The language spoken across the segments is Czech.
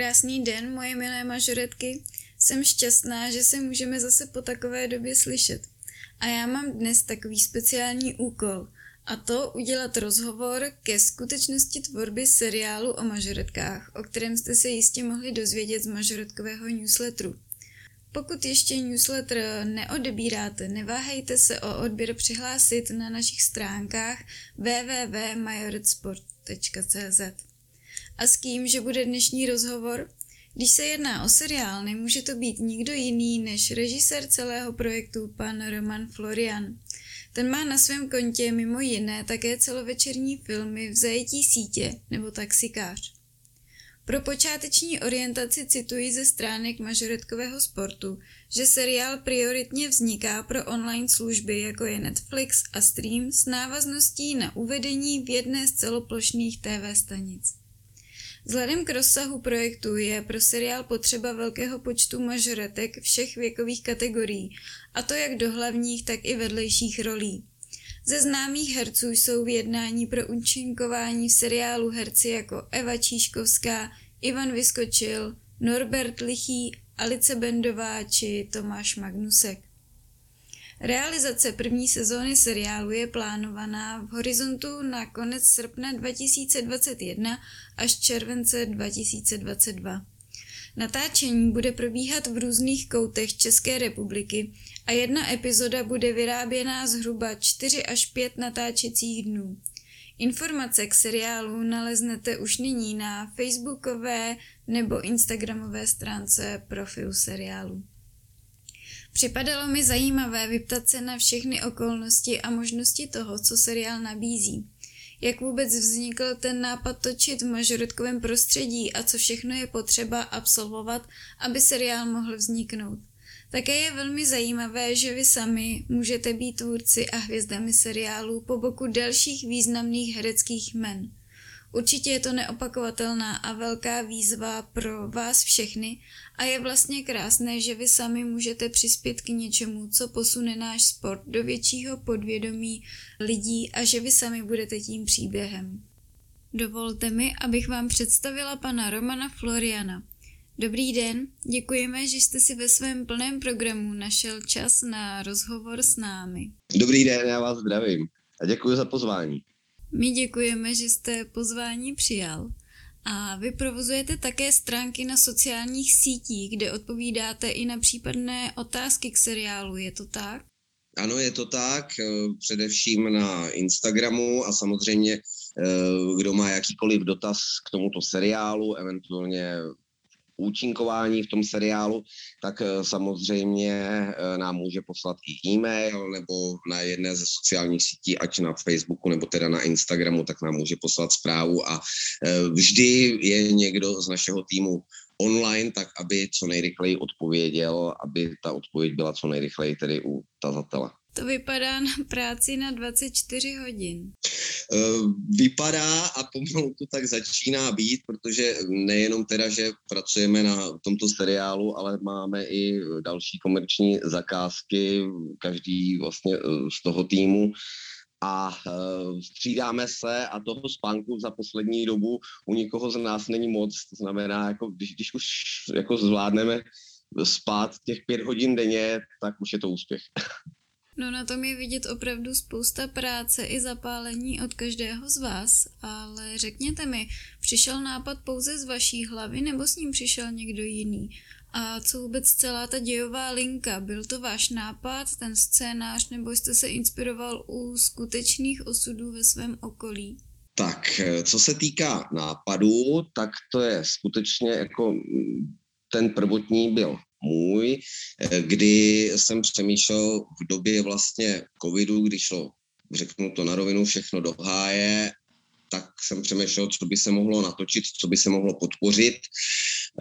Krásný den, moje milé mažoretky. Jsem šťastná, že se můžeme zase po takové době slyšet. A já mám dnes takový speciální úkol. A to udělat rozhovor ke skutečnosti tvorby seriálu o mažoretkách, o kterém jste se jistě mohli dozvědět z mažoretkového newsletteru. Pokud ještě newsletter neodebíráte, neváhejte se o odběr přihlásit na našich stránkách www.majoretsport.cz. A s kým, že bude dnešní rozhovor? Když se jedná o seriál, nemůže to být nikdo jiný než režisér celého projektu pan Roman Florian. Ten má na svém kontě mimo jiné také celovečerní filmy v zajetí sítě nebo taxikář. Pro počáteční orientaci cituji ze stránek mažoretkového sportu, že seriál prioritně vzniká pro online služby jako je Netflix a Stream s návazností na uvedení v jedné z celoplošných TV stanic. Vzhledem k rozsahu projektu je pro seriál potřeba velkého počtu mažoretek všech věkových kategorií, a to jak do hlavních, tak i vedlejších rolí. Ze známých herců jsou v jednání pro účinkování v seriálu herci jako Eva Číškovská, Ivan Vyskočil, Norbert Lichý, Alice Bendová či Tomáš Magnusek. Realizace první sezóny seriálu je plánovaná v horizontu na konec srpna 2021 až července 2022. Natáčení bude probíhat v různých koutech České republiky a jedna epizoda bude vyráběná zhruba 4 až 5 natáčecích dnů. Informace k seriálu naleznete už nyní na facebookové nebo instagramové stránce profilu seriálu. Připadalo mi zajímavé vyptat se na všechny okolnosti a možnosti toho, co seriál nabízí. Jak vůbec vznikl ten nápad točit v mažoritkovém prostředí a co všechno je potřeba absolvovat, aby seriál mohl vzniknout. Také je velmi zajímavé, že vy sami můžete být tvůrci a hvězdami seriálu po boku dalších významných hereckých men. Určitě je to neopakovatelná a velká výzva pro vás všechny a je vlastně krásné, že vy sami můžete přispět k něčemu, co posune náš sport do většího podvědomí lidí a že vy sami budete tím příběhem. Dovolte mi, abych vám představila pana Romana Floriana. Dobrý den, děkujeme, že jste si ve svém plném programu našel čas na rozhovor s námi. Dobrý den, já vás zdravím a děkuji za pozvání. My děkujeme, že jste pozvání přijal. A vy provozujete také stránky na sociálních sítích, kde odpovídáte i na případné otázky k seriálu, je to tak? Ano, je to tak, eh, především na Instagramu a samozřejmě eh, kdo má jakýkoliv dotaz k tomuto seriálu, eventuálně účinkování v tom seriálu, tak eh, samozřejmě eh, nám může poslat i e-mail nebo na jedné ze sociálních sítí, ať na Facebooku nebo teda na Instagramu, tak nám může poslat zprávu a eh, vždy je někdo z našeho týmu online, tak aby co nejrychleji odpověděl, aby ta odpověď byla co nejrychleji tedy u tazatele. To vypadá na práci na 24 hodin. Eh, vypadá a pomalu to tak začíná být, protože nejenom teda, že pracujeme na tomto seriálu, ale máme i další komerční zakázky, každý vlastně eh, z toho týmu a uh, střídáme se a toho spánku za poslední dobu u nikoho z nás není moc. To znamená, jako když, když už jako zvládneme spát těch pět hodin denně, tak už je to úspěch. No na tom je vidět opravdu spousta práce i zapálení od každého z vás, ale řekněte mi, přišel nápad pouze z vaší hlavy nebo s ním přišel někdo jiný? A co vůbec celá ta dějová linka? Byl to váš nápad, ten scénář, nebo jste se inspiroval u skutečných osudů ve svém okolí? Tak, co se týká nápadů, tak to je skutečně jako ten prvotní byl můj, eh, kdy jsem přemýšlel v době vlastně covidu, kdy šlo, řeknu to na rovinu, všechno do háje, tak jsem přemýšlel, co by se mohlo natočit, co by se mohlo podpořit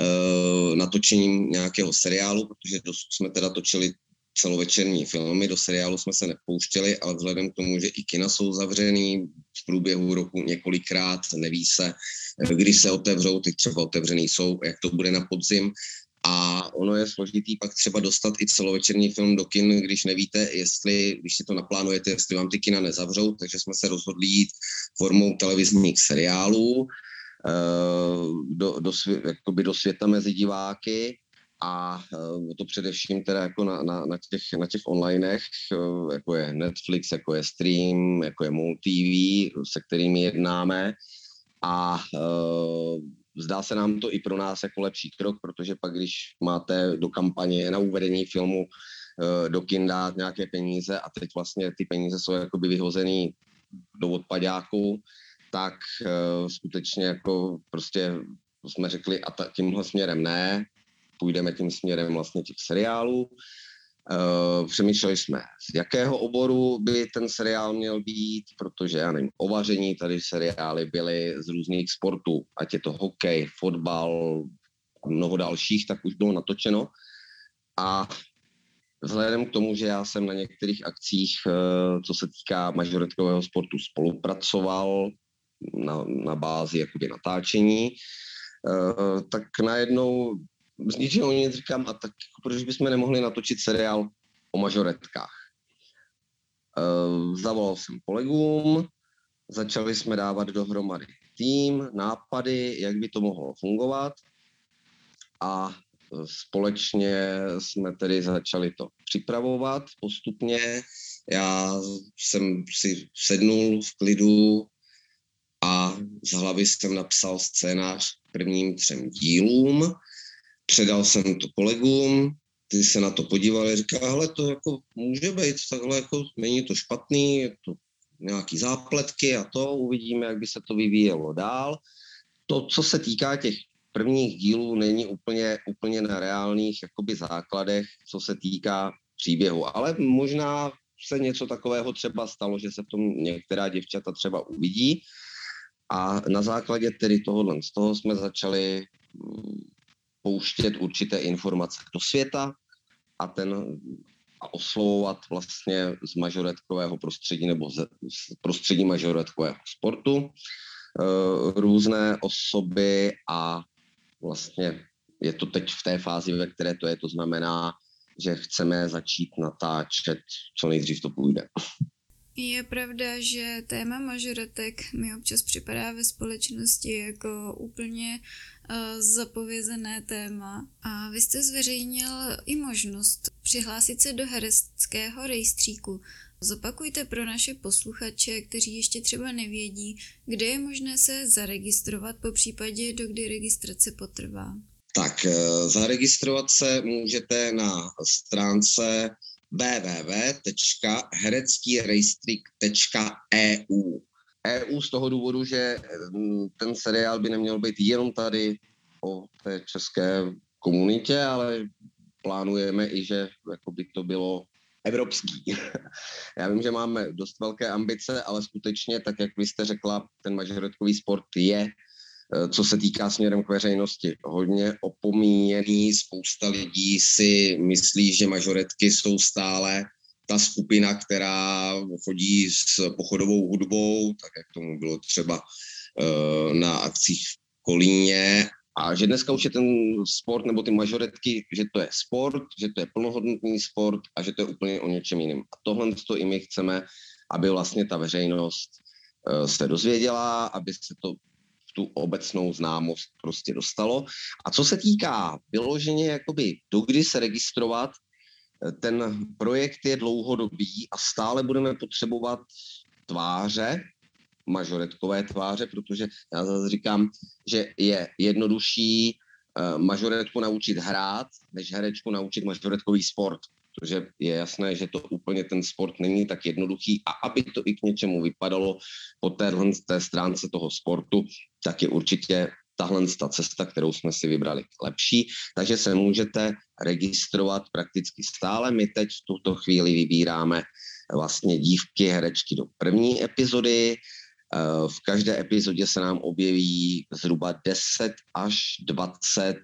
uh, natočením nějakého seriálu, protože dosud jsme teda točili celovečerní filmy, do seriálu jsme se nepouštěli, ale vzhledem k tomu, že i kina jsou zavřený v průběhu roku několikrát, neví se, eh, kdy se otevřou, teď třeba otevřený jsou, jak to bude na podzim, a ono je složitý pak třeba dostat i celovečerní film do kin, když nevíte, jestli, když si to naplánujete, jestli vám ty kina nezavřou, takže jsme se rozhodli jít formou televizních seriálů. do, do, jakoby do světa mezi diváky a to především teda jako na, na, na, těch, na těch onlinech, jako je Netflix, jako je Stream, jako je MOL TV, se kterými jednáme a zdá se nám to i pro nás jako lepší krok, protože pak, když máte do kampaně na uvedení filmu Eh, do kin dát nějaké peníze a teď vlastně ty peníze jsou jakoby vyhozený do odpadáku, tak uh, skutečně jako prostě jsme řekli a tímhle směrem ne, půjdeme tím směrem vlastně těch seriálů. Uh, přemýšleli jsme, z jakého oboru by ten seriál měl být, protože já nevím, o vaření tady seriály byly z různých sportů, ať je to hokej, fotbal, mnoho dalších, tak už bylo natočeno. A Vzhledem k tomu, že já jsem na některých akcích, eh, co se týká majoritkového sportu, spolupracoval na, na bázi jakoby natáčení, eh, tak najednou z ničeho nic říkám, a tak jako proč bychom nemohli natočit seriál o majoretkách. Eh, zavolal jsem kolegům, začali jsme dávat dohromady tým, nápady, jak by to mohlo fungovat a Společně jsme tedy začali to připravovat postupně. Já jsem si sednul v klidu a z hlavy jsem napsal scénář prvním třem dílům. Předal jsem to kolegům, ty se na to podívali, říká, hele, to jako může být takhle, jako není to špatný, je to nějaký zápletky a to, uvidíme, jak by se to vyvíjelo dál. To, co se týká těch prvních dílů není úplně, úplně na reálných jakoby základech, co se týká příběhu. Ale možná se něco takového třeba stalo, že se v tom některá děvčata třeba uvidí. A na základě tedy tohohle z toho jsme začali mm, pouštět určité informace do světa a ten a oslovovat vlastně z majoretkového prostředí nebo z, prostředí majoretkového sportu e, různé osoby a vlastně je to teď v té fázi, ve které to je, to znamená, že chceme začít natáčet, co nejdřív to půjde. Je pravda, že téma mažoretek mi občas připadá ve společnosti jako úplně uh, zapovězené téma a vy jste zveřejnil i možnost přihlásit se do hereckého rejstříku. Zopakujte pro naše posluchače, kteří ještě třeba nevědí, kde je možné se zaregistrovat, po případě, do kdy registrace potrvá. Tak eh, zaregistrovat se můžete na stránce www.hereckýrejstřík.eu. EU z toho důvodu, že mm, ten seriál by neměl být jenom tady o té české komunitě, ale plánujeme i, že jako by to bylo evropský. Já vím, že máme dost velké ambice, ale skutečně, tak jak vy jste řekla, ten majoritkový sport je, co se týká směrem k veřejnosti, hodně opomíjený. Spousta lidí si myslí, že majoretky jsou stále ta skupina, která chodí s pochodovou hudbou, tak jak tomu bylo třeba eh, na akcích v Kolíně a že dneska už je ten sport nebo ty majoretky, že to je sport, že to je plnohodnotný sport a že to je úplně o něčem jiném. A tohle to i my chceme, aby vlastně ta veřejnost uh, se dozvěděla, aby se to tu obecnou známost prostě dostalo. A co se týká vyloženě jakoby do kdy se registrovat, eh, ten projekt je dlouhodobý a stále budeme potřebovat tváře, mažoretkové tváře, protože já zase říkám, že je jednodušší uh, mažoretku naučit hrát, než herečku naučit mažoretkový sport. Protože je jasné, že to úplně ten sport není tak jednoduchý a aby to i k něčemu vypadalo po téhle té stránce toho sportu, tak je určitě tahle ta cesta, kterou jsme si vybrali, lepší. Takže se můžete registrovat prakticky stále. My teď v tuto chvíli vybíráme vlastně dívky, herečky do první epizody. Eh, v každé epizodě se nám objeví zhruba 10 až 20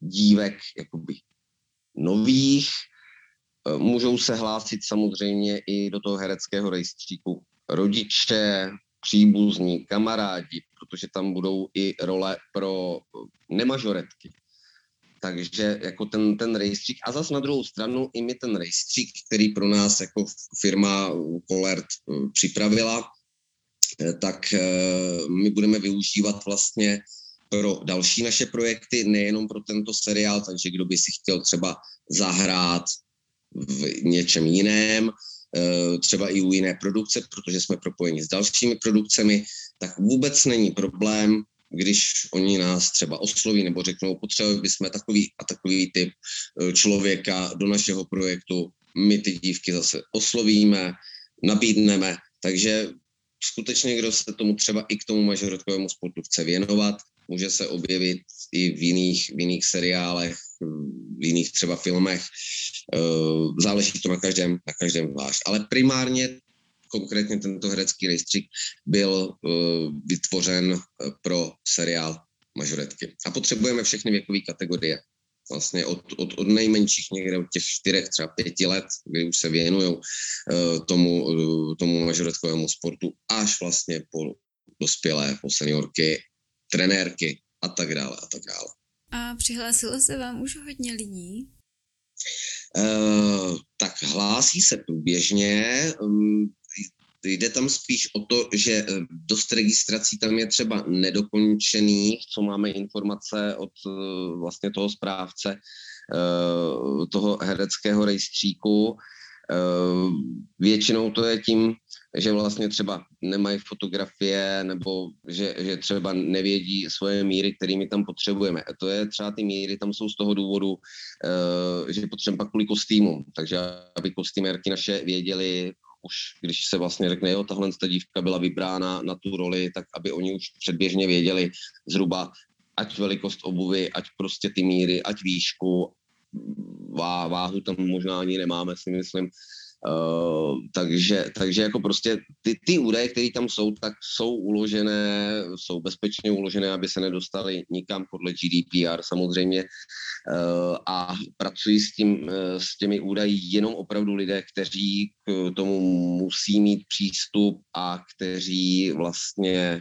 dívek jakoby nových. Eh, můžou se hlásit samozřejmě i do toho hereckého rejstříku rodiče, příbuzní, kamarádi, protože tam budou i role pro nemažoretky. Takže jako ten, ten rejstřík. A zase na druhou stranu i my ten rejstřík, který pro nás jako firma Colert eh, připravila, tak my budeme využívat vlastně pro další naše projekty, nejenom pro tento seriál, takže kdo by si chtěl třeba zahrát v něčem jiném, třeba i u jiné produkce, protože jsme propojeni s dalšími produkcemi, tak vůbec není problém když oni nás třeba osloví nebo řeknou, potřebovali bychom takový a takový typ e, člověka do našeho projektu, my ty dívky zase oslovíme, nabídneme, takže skutečně, kdo se tomu třeba i k tomu mažoritkovému sportu chce věnovat, může se objevit i v jiných, v jiných seriálech, v jiných třeba filmech. E, záleží to na každém, na každém váš. Ale primárně konkrétně tento herecký rejstřík byl uh, vytvořen uh, pro seriál Mažoretky. A potřebujeme všechny věkové kategorie. Vlastně od, od, od nejmenších někde od těch čtyřech, třeba pěti let, kdy už se věnují uh, tomu, tomu mažoretkovému sportu, až vlastně po dospělé, po seniorky, trenérky a tak dále a tak dále. A přihlásilo se vám už hodně lidí? Uh, tak hlásí se průběžně. Um, Jde tam spíš o to, že eh, dost registrací tam je třeba nedokončených, co máme informace od eh, vlastně toho správce eh, toho hereckého rejstříku. Většinou to je tím, že vlastně třeba nemají fotografie nebo že, že třeba nevědí svoje míry, kterými tam potřebujeme. A to je třeba ty míry, tam jsou z toho důvodu, že potřebujeme pak kvůli kostýmům. Takže aby kostýmérky naše věděli, už když se vlastně řekne, jo, tahle ta dívka byla vybrána na tu roli, tak aby oni už předběžně věděli zhruba, ať velikost obuvy, ať prostě ty míry, ať výšku, váhu tam možná ani nemáme, si myslím, Uh, takže, takže jako prostě ty, ty údaje, které tam jsou, tak jsou uložené, jsou bezpečně uložené, aby se nedostali nikam podle GDPR samozřejmě. Uh, a pracují s, tím, uh, s těmi údaji jenom opravdu lidé, kteří k tomu musí mít přístup a kteří vlastně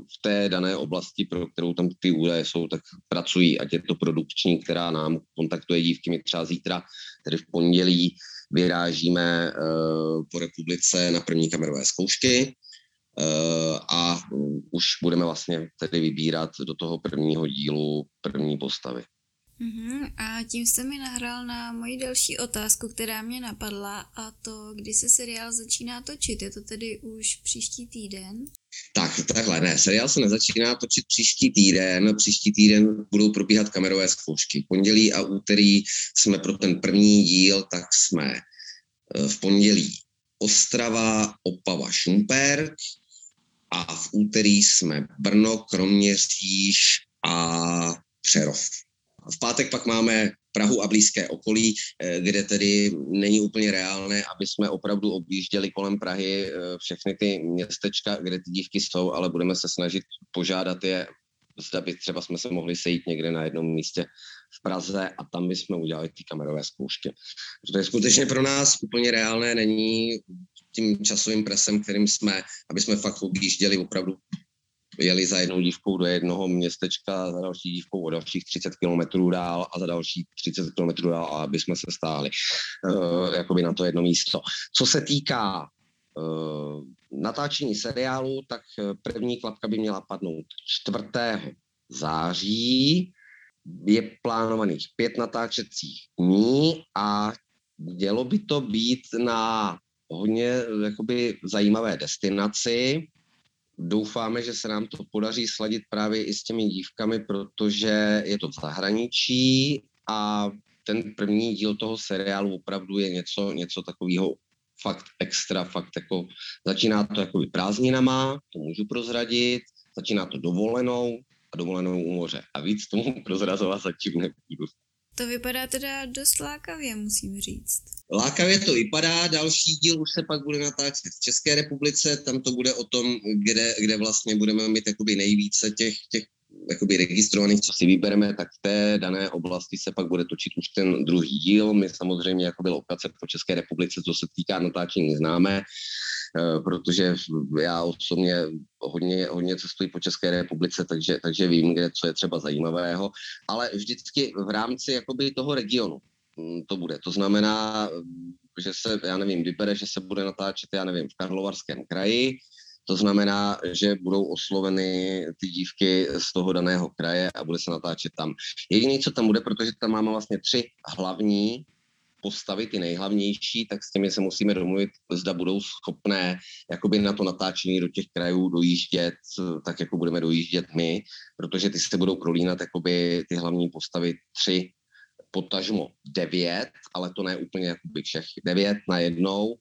v té dané oblasti, pro kterou tam ty údaje jsou, tak pracují, ať je to produkční, která nám kontaktuje dívky, my třeba zítra, tedy v pondělí, vyrážíme eh, po republice na první kamerové zkoušky eh, a už budeme vlastně tedy vybírat do toho prvního dílu první postavy. Uhum, a tím jste mi nahrál na moji další otázku, která mě napadla, a to, kdy se seriál začíná točit. Je to tedy už příští týden? Tak, takhle, ne, seriál se nezačíná točit příští týden, příští týden budou probíhat kamerové zkoušky. Pondělí a úterý jsme pro ten první díl, tak jsme eh, v pondělí Ostrava, Opava, Šumperk a v úterý jsme Brno, Kroměříž a Přerov. V pátek pak máme Prahu a blízké okolí, eh, kde tedy není úplně reálné, aby jsme opravdu objížděli kolem Prahy eh, všechny ty městečka, kde ty dívky jsou, ale budeme se snažit požádat je, zda by třeba jsme se mohli sejít někde na jednom místě v Praze a tam bychom udělali ty kamerové zkoušky. To je skutečně pro nás úplně reálné, není tím časovým presem, kterým jsme, aby jsme fakt objížděli opravdu jeli za jednou dívkou do jednoho městečka, za další dívkou o dalších 30 kilometrů dál a za další 30 kilometrů dál, aby jsme se stáli uh, jakoby na to jedno místo. Co se týká uh, natáčení seriálu, tak první klapka by měla padnout 4. září. Je plánovaných pět natáčecích dní a mělo by to být na hodně jakoby zajímavé destinaci doufáme, že se nám to podaří sladit právě i s těmi dívkami, protože je to v zahraničí a ten první díl toho seriálu opravdu je něco, něco takového fakt extra, fakt jako, začíná to jako prázdninama, to můžu prozradit, začíná to dovolenou a dovolenou u moře. A víc tomu prozrazovat zatím nebudu. To vypadá teda dost lákavě, musím říct. Lákavě to vypadá, další díl už se pak bude natáčet v České republice, tam to bude o tom, kde, kde vlastně budeme mít jakoby nejvíce těch, těch jakoby registrovaných, co si vybereme, tak v té dané oblasti se pak bude točit už ten druhý díl. My samozřejmě jakoby lokace po České republice, co se týká natáčení, známe. Eh, protože já osobně hodně, hodně cestuji po České republice, takže, takže vím, kde co je třeba zajímavého, ale vždycky v rámci jakoby toho regionu hm, to bude. To znamená, že se, já nevím, vybere, že se bude natáčet, já nevím, v Karlovarském kraji, To znamená, že budou osloveny ty dívky z toho daného kraje a bude se natáčet tam. Jediné, co tam bude, protože tam máme vlastně tři hlavní postavy, ty nejhlavnější, tak s těmi se musíme domluvit, zda budou schopné jakoby na to natáčení do těch krajů dojíždět, tak jako budeme dojíždět my, protože ty se budou prolínat jakoby ty hlavní postavy tři potažmo devět, ale to ne úplně jakoby všech devět na jednou, Eh,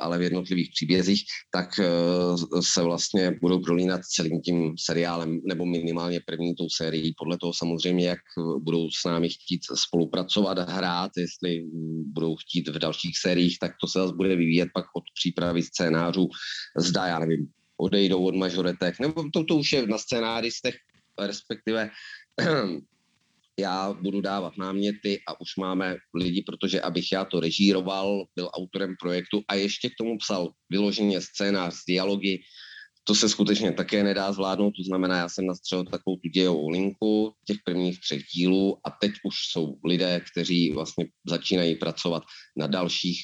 ale v jednotlivých příbězích, tak eh, se vlastně budou prolínat celým tím seriálem, nebo minimálně první tou sérií, podle toho samozřejmě, jak budou s námi chtít spolupracovat, hrát, jestli budou chtít v dalších sériích, tak to se zase bude vyvíjet pak od přípravy scénářů, zda, já nevím, odejdou od mažoretek, nebo to, to už je na scénáristech, respektive já budu dávat náměty a už máme lidi, protože abych já to režíroval, byl autorem projektu a ještě k tomu psal vyloženě scénář, dialogy, to se skutečně také nedá zvládnout, to znamená, já jsem nastřelil takovou tu dějovou linku těch prvních třech dílů a teď už jsou lidé, kteří vlastně začínají pracovat na dalších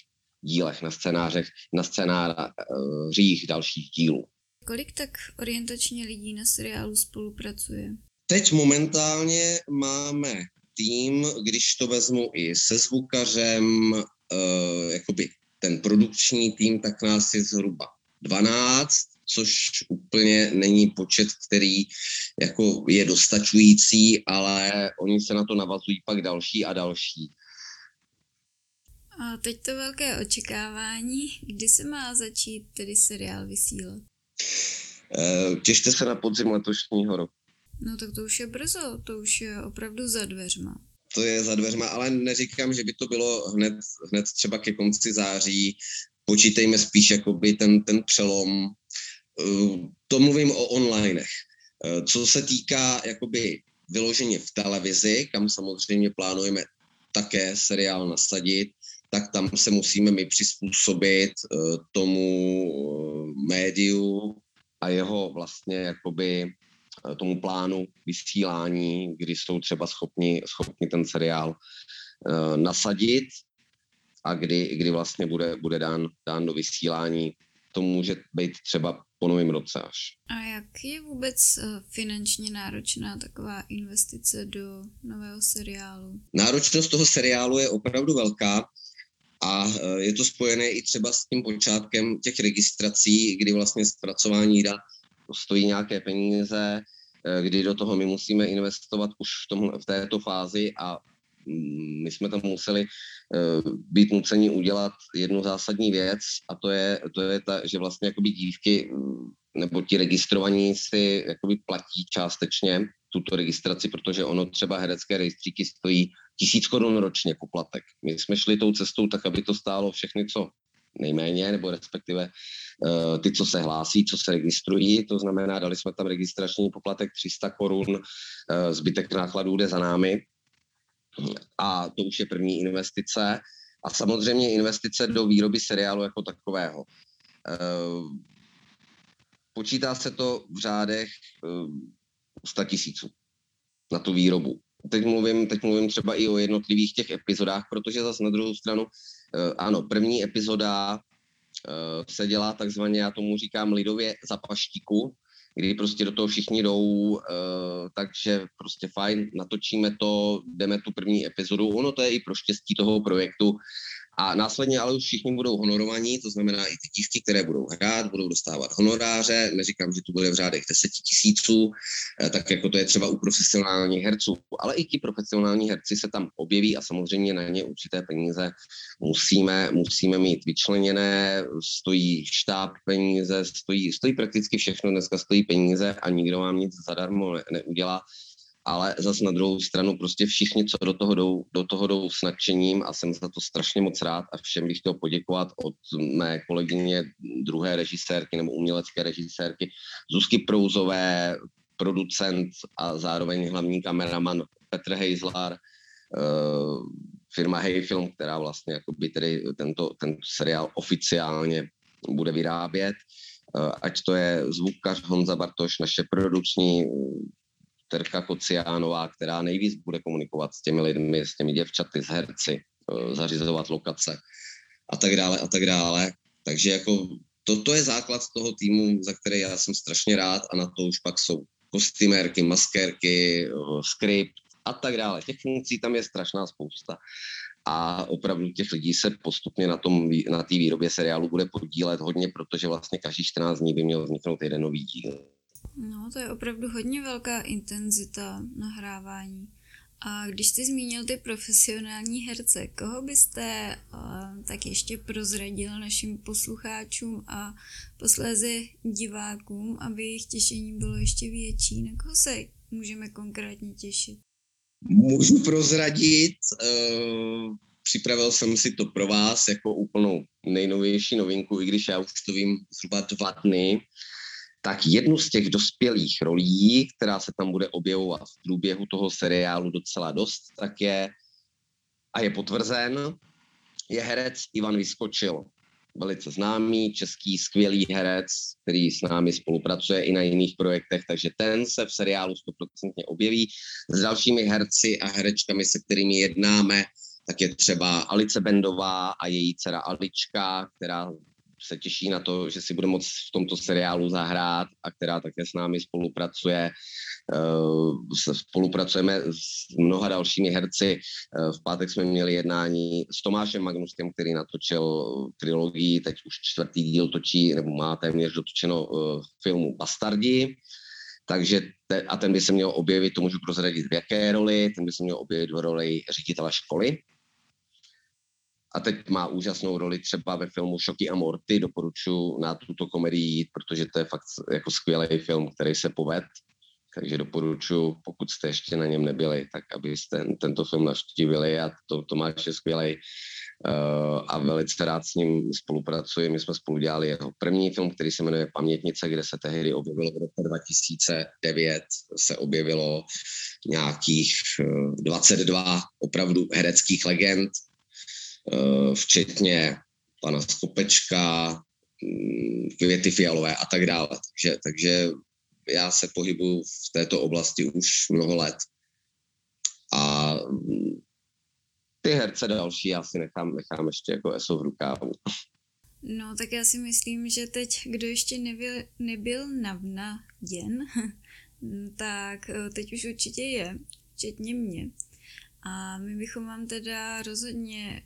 dílech, na scénářech, na scénářích dalších dílů. Kolik tak orientačně lidí na seriálu spolupracuje? Teď momentálně máme tým, když to vezmu i se zvukařem, uh, jakoby ten produkční tým, tak nás je zhruba 12, což úplně není počet, který jako je dostačující, ale oni se na to navazují pak další a další. A teď to velké očekávání, kdy se má začít tedy seriál vysílat? Uh, těšte se na podzim letošního roku. No tak to už je brzo, to už je opravdu za dveřma. To je za dveřma, ale neříkám, že by to bylo hned, hned třeba ke konci září. Počítejme spíš jakoby ten, ten přelom. Eh, to mluvím o onlinech. Eh, co se týká jakoby vyloženě v televizi, kam samozřejmě plánujeme také seriál nasadit, tak tam se musíme my přizpůsobit eh, tomu médiu a jeho vlastně jakoby tomu plánu vysílání, kdy jsou třeba schopni, schopni ten seriál uh, nasadit a kdy, kdy vlastně bude, bude dán, dán do vysílání. To může být třeba po novém roce až. A jak je vůbec eh, finančně náročná taková investice do nového seriálu? Náročnost toho seriálu je opravdu velká a je to spojené i třeba s tím počátkem těch registrací, kdy vlastně zpracování dat stojí nějaké peníze, eh, kdy do toho my musíme investovat už v, tom, v této fázi a mm, my jsme tam museli uh, být nuceni udělat jednu zásadní věc a to je, to je ta, že vlastně jakoby dívky mm, nebo ti registrovaní si jakoby platí částečně tuto registraci, protože ono třeba herecké rejstříky stojí tisíc korun ročně poplatek. My jsme šli tou cestou tak, aby to stálo všechny co nejméně, nebo respektive uh, ty, co se hlásí, co se registrují, to znamená, dali jsme tam registrační poplatek 300 korun, uh, zbytek nákladů jde za námi a to už je první investice a samozřejmě investice do výroby seriálu jako takového. Uh, počítá se to v řádech uh, 100 tisíců na tu výrobu. Teď mluvím, teď mluvím třeba i o jednotlivých těch epizodách, protože zase na druhou stranu Eh, ano, první epizoda eh, se dělá takzvaně, já tomu říkám lidově za paštiku, kdy prostě do toho všichni jdou, eh, takže prostě fajn, natočíme to, jdeme tu první epizodu. Ono to je i pro štěstí toho projektu, a následně ale už všichni budou honorovaní, to znamená i ty dívky, které budou hrát, budou dostávat honoráře. Neříkám, že to bude v řádech deseti tisíců, eh, tak jako to je třeba u profesionálních herců, ale i ti profesionální herci se tam objeví a samozřejmě na ně určité peníze musíme, musíme mít vyčleněné, stojí štáb peníze, stojí, stojí prakticky všechno, dneska stojí peníze a nikdo vám nic zadarmo ne, neudělá ale zase na druhou stranu prostě všichni, co do toho jdou, do toho jdou s nadšením a jsem za to strašně moc rád a všem bych chtěl poděkovat od mé kolegyně druhé režisérky nebo umělecké režisérky Zuzky Prouzové, producent a zároveň hlavní kameraman Petr Hejzlar, uh, firma Heyfilm, která vlastně jakoby tedy tento, tento seriál oficiálně bude vyrábět. Uh, ať to je zvukař Honza Bartoš, naše produkční Terka Kociánová, která nejvíc bude komunikovat s těmi lidmi, s těmi děvčaty, s herci, eh, zařizovat lokace a tak dále a tak dále. Takže jako toto je základ toho týmu, za který já jsem strašně rád a na to už pak jsou kostymérky, maskérky, skript a tak dále. Těch funkcí tam je strašná spousta a opravdu těch lidí se postupně na tom, na výrobě seriálu bude podílet hodně, protože vlastně každý 14 dní by měl vzniknout jeden nový díl. No, to je opravdu hodně velká intenzita nahrávání. A když jsi zmínil ty profesionální herce, koho byste uh, tak ještě prozradil našim posluchačům a posléze divákům, aby jejich těšení bylo ještě větší? Na koho se můžeme konkrétně těšit? Můžu prozradit, uh, připravil jsem si to pro vás jako úplnou nejnovější novinku, i když já už to vím zhruba dva dny tak jednu z těch dospělých rolí, která se tam bude objevovat v průběhu toho seriálu docela dost, tak je, a je potvrzen, je herec Ivan Vyskočil. Velice známý, český skvělý herec, který s námi spolupracuje i na jiných projektech, takže ten se v seriálu 100% objeví. S dalšími herci a herečkami, se kterými jednáme, tak je třeba Alice Bendová a její dcera Alička, která se těší na to, že si bude moct v tomto seriálu zahrát a která také s námi spolupracuje. Eh, spolupracujeme s mnoha dalšími herci. Eh, v pátek jsme měli jednání s Tomášem Magnuskem, který natočil trilogii, teď už čtvrtý díl točí, nebo má téměř dotočeno eh, filmu Bastardi. Takže te, a ten by se měl objevit, to můžu prozradit v jaké roli, ten by se měl objevit v roli ředitele školy, a teď má úžasnou roli třeba ve filmu Šoky a Morty, doporučuji na tuto komedii jít, protože to je fakt jako skvělý film, který se poved. Takže doporučuji, pokud jste ještě na něm nebyli, tak abyste tento film navštívili a to, Tomáš je skvělý uh, a velice rád s ním spolupracuji. My jsme spolu dělali jeho první film, který se jmenuje Pamětnice, kde se tehdy objevilo v roce 2009, se objevilo nějakých 22 eh, opravdu hereckých legend, Eh, včetně pana Skopečka, mm, květy fialové a tak dále. Takže, takže já se pohybuju v této oblasti už mnoho let. A mm, ty herce další já si nechám, nechám ještě jako ESO v rukávu. No, tak já si myslím, že teď, kdo ještě nebyl, nebyl navnaděn, tak eh, teď už určitě je, včetně mě. A my bychom vám teda rozhodně,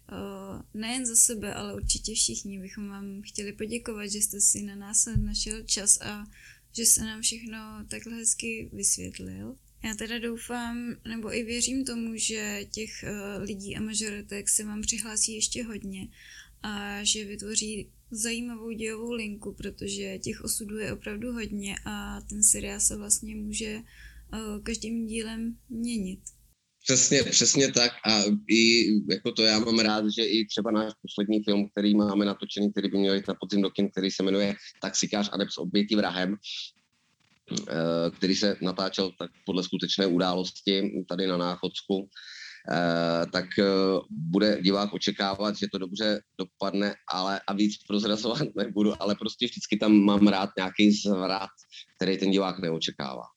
nejen za sebe, ale určitě všichni, bychom vám chtěli poděkovat, že jste si na nás našel čas a že se nám všechno takhle hezky vysvětlil. Já teda doufám, nebo i věřím tomu, že těch lidí a mažoretek se vám přihlásí ještě hodně a že vytvoří zajímavou dějovou linku, protože těch osudů je opravdu hodně a ten seriál se vlastně může každým dílem měnit. Přesně, přesně tak a i jako to já mám rád, že i třeba náš poslední film, který máme natočený, který by měl jít na podzim do kin, který se jmenuje Taxikář a s obětí vrahem, eh, který se natáčel tak podle skutečné události tady na Náchodsku, eh, tak eh, bude divák očekávat, že to dobře dopadne, ale a víc prozrazovat nebudu, ale prostě vždycky tam mám rád nějaký zvrat, který ten divák neočekává.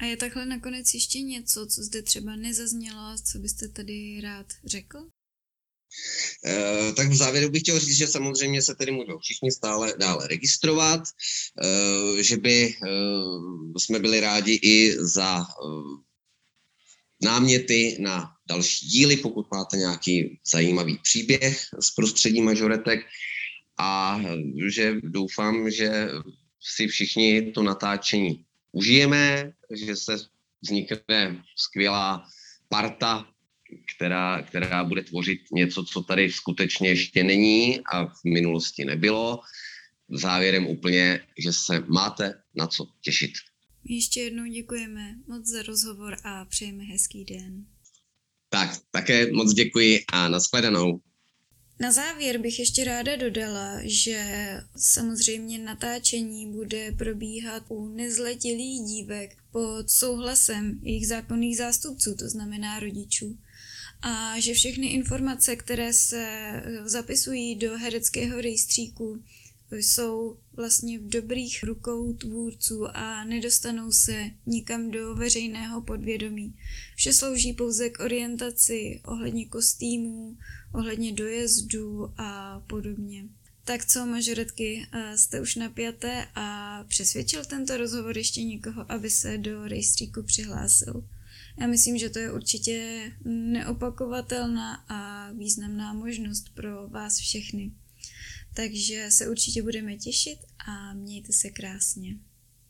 A je takhle nakonec ještě něco, co zde třeba nezaznělo, co byste tady rád řekl? Uh, tak v závěru bych chtěl říct, že samozřejmě se tedy můžou všichni stále dále registrovat, uh, že by uh, jsme byli rádi i za náměty na další díly, pokud máte nějaký zajímavý příběh z prostředí mažoretek a že doufám, že si všichni to natáčení užijeme, že se vznikne skvělá parta, která, která bude tvořit něco, co tady skutečně ještě není a v minulosti nebylo. Závěrem úplně, že se máte na co těšit. Ještě jednou děkujeme moc za rozhovor a přejeme hezký den. Tak, také moc děkuji a nashledanou. Na závěr bych ještě ráda dodala, že samozřejmě natáčení bude probíhat u nezletilých dívek pod souhlasem jejich zákonných zástupců, to znamená rodičů. A že všechny informace, které se zapisují do hereckého rejstříku, jsou vlastně v dobrých rukou tvůrců a nedostanou se nikam do veřejného podvědomí. Vše slouží pouze k orientaci ohledně kostýmů, ohledně dojezdu a podobně. Tak co, mažoretky, jste už napjaté a přesvědčil tento rozhovor ještě někoho, aby se do rejstříku přihlásil? Já myslím, že to je určitě neopakovatelná a významná možnost pro vás všechny. Takže se určitě budeme těšit a mějte se krásně.